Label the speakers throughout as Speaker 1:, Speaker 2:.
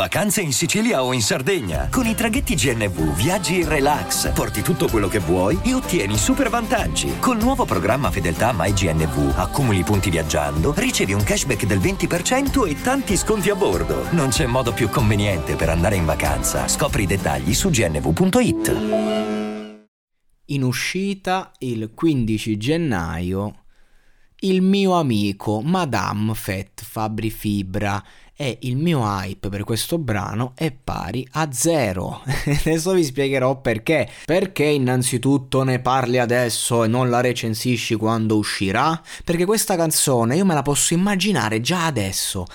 Speaker 1: Vacanze in Sicilia o in Sardegna. Con i traghetti GNV viaggi in relax, porti tutto quello che vuoi e ottieni super vantaggi. Col nuovo programma Fedeltà MyGNV accumuli punti viaggiando, ricevi un cashback del 20% e tanti sconti a bordo. Non c'è modo più conveniente per andare in vacanza. Scopri i dettagli su gnv.it.
Speaker 2: In uscita il 15 gennaio il mio amico Madame Fett Fabri Fibra e il mio hype per questo brano è pari a zero. adesso vi spiegherò perché. Perché innanzitutto ne parli adesso e non la recensisci quando uscirà? Perché questa canzone io me la posso immaginare già adesso.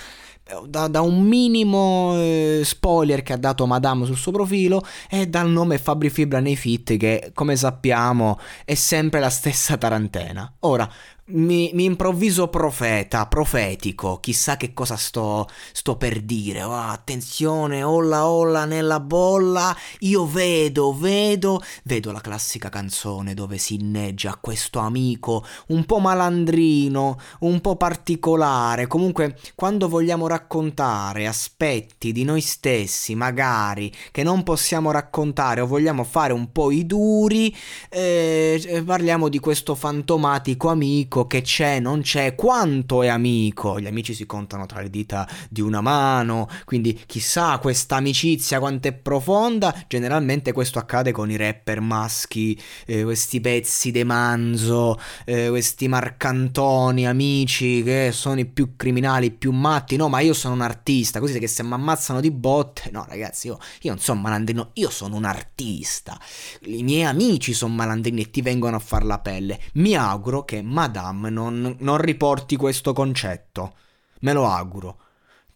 Speaker 2: Da, da, un minimo eh, spoiler che ha dato Madame sul suo profilo e dal nome Fabri Fibra nei fit che come sappiamo è sempre la stessa tarantena. Ora, mi, mi, improvviso profeta, profetico, chissà che cosa sto, sto per dire. Oh, attenzione, olla olla nella bolla. Io vedo, vedo, vedo la classica canzone dove si inneggia questo amico un po' malandrino, un po' particolare. Comunque, quando vogliamo raccontare aspetti di noi stessi, magari che non possiamo raccontare o vogliamo fare un po' i duri, eh, parliamo di questo fantomatico amico amico che c'è, non c'è, quanto è amico. Gli amici si contano tra le dita di una mano, quindi chissà questa amicizia quanto è profonda. Generalmente questo accade con i rapper maschi, eh, questi pezzi de manzo, eh, questi marcantoni, amici che sono i più criminali, i più matti. No, ma io sono un artista, così che se mi ammazzano di botte, no ragazzi, io, io non sono malandrino, io sono un artista. I miei amici sono malandrini e ti vengono a far la pelle. Mi auguro che Madame Non, non riporti questo concetto. Me lo auguro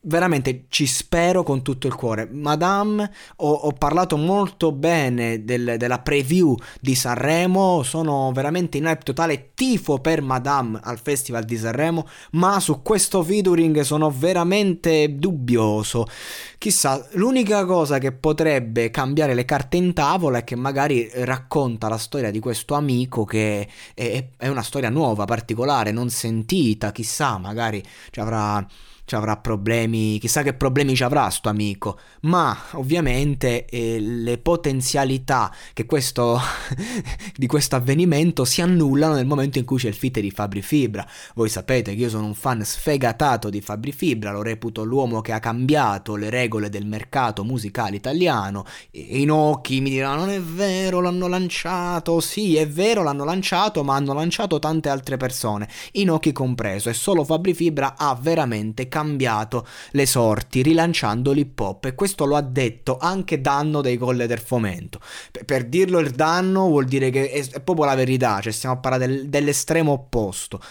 Speaker 2: veramente ci spero con tutto il cuore. Madame, ho, ho parlato molto bene del, della preview di Sanremo, sono veramente in hype totale, tifo per Madame al Festival di Sanremo, ma su questo featuring sono veramente dubbioso. Chissà, l'unica cosa che potrebbe cambiare le carte in tavola è che magari racconta la storia di questo amico che è, è una storia nuova, particolare, non sentita, chissà, magari ci avrà ci avrà problemi, chissà che problemi ci avrà sto amico, ma ovviamente eh, le potenzialità questo, di questo avvenimento si annullano nel momento in cui c'è il fit di Fabri Fibra. Voi sapete che io sono un fan sfegatato di Fabri Fibra, lo reputo l'uomo che ha cambiato le regole del mercato musicale italiano. I Nocchi mi diranno non è vero, l'hanno lanciato, sì è vero, l'hanno lanciato, ma hanno lanciato tante altre persone, Inocchi compreso, e solo Fabri Fibra ha veramente cambiato cambiato le sorti rilanciando l'hip hop e questo lo ha detto anche Danno dei Colle del Fomento. Per, per dirlo il danno vuol dire che è, è, proprio la verità, cioè stiamo a parlare del, dell'estremo opposto.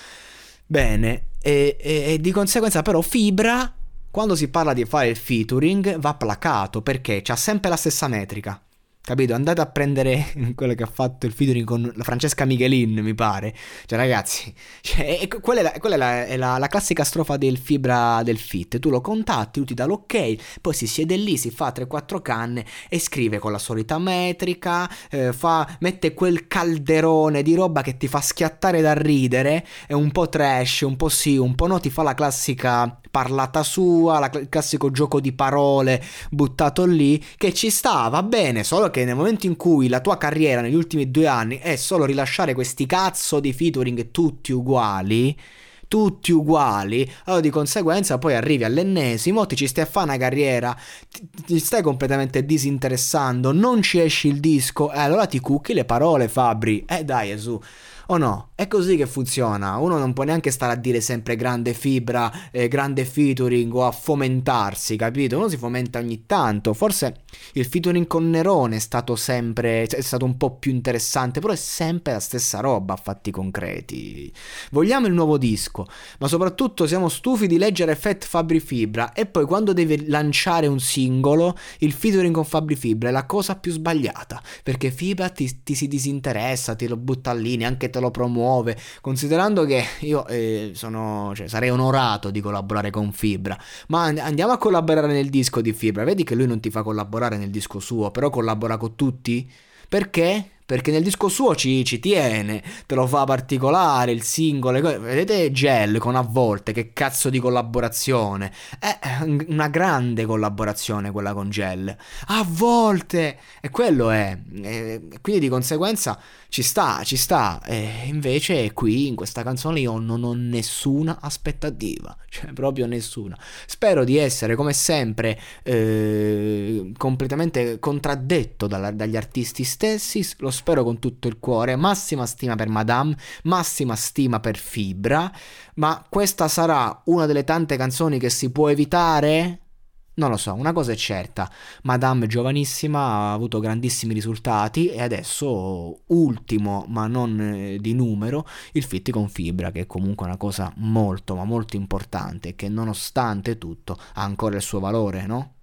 Speaker 2: Bene, e, e, e di conseguenza però Fibra quando si parla di fare il featuring va placato perché c'ha sempre la stessa metrica. Capito? Andate a prendere quello che ha fatto il featuring con la Francesca Michelin, mi pare. Cioè, ragazzi, cioè, quella, è, la, quella è, la, è la, la, classica strofa del fibra del fit. Tu lo contatti, lui ti dà l'ok, poi si siede lì, si fa 3-4 canne e scrive con la solita metrica, eh, fa, mette quel calderone di roba che ti fa schiattare da ridere, è un po' trash, un po' sì, un po' no, ti fa la classica parlata sua, il classico gioco di parole buttato lì, che ci sta, va bene, solo che nel momento in cui la tua carriera negli ultimi due anni è solo rilasciare questi cazzo di featuring tutti uguali, tutti uguali, allora di conseguenza poi arrivi all'ennesimo, ti ci stai a fare una carriera, ti, ti stai completamente disinteressando, non ci esci il disco, e allora ti cucchi le parole Fabri, eh dai Gesù. O no? È così che funziona. Uno non può neanche stare a dire sempre grande fibra, eh, grande featuring o a fomentarsi, capito? Uno si fomenta ogni tanto. Forse il featuring con Nerone è stato sempre, è stato un po' più interessante, però è sempre la stessa roba a fatti concreti. Vogliamo il nuovo disco, ma soprattutto siamo stufi di leggere Fat Fabri Fibra e poi quando devi lanciare un singolo, il featuring con Fabri Fibra è la cosa più sbagliata, perché Fibra ti, ti si disinteressa, ti lo butta lì, neanche te te lo promuove, considerando che io eh, sono, cioè, sarei onorato di collaborare con Fibra, ma andiamo a collaborare nel disco di Fibra, vedi che lui non ti fa collaborare nel disco suo, però collabora con tutti? Perché? Perché nel disco suo ci, ci tiene, te lo fa particolare, il singolo, vedete Gel con a volte, che cazzo di collaborazione, è una grande collaborazione quella con Gel, a volte, e quello è, e quindi di conseguenza ci sta, ci sta, e invece qui in questa canzone io non ho nessuna aspettativa, cioè proprio nessuna, spero di essere come sempre eh, completamente contraddetto dalla, dagli artisti stessi, lo spero con tutto il cuore, massima stima per Madame, massima stima per Fibra, ma questa sarà una delle tante canzoni che si può evitare? Non lo so, una cosa è certa, Madame giovanissima ha avuto grandissimi risultati e adesso ultimo, ma non eh, di numero, il fit con Fibra, che è comunque una cosa molto, ma molto importante, che nonostante tutto ha ancora il suo valore, no?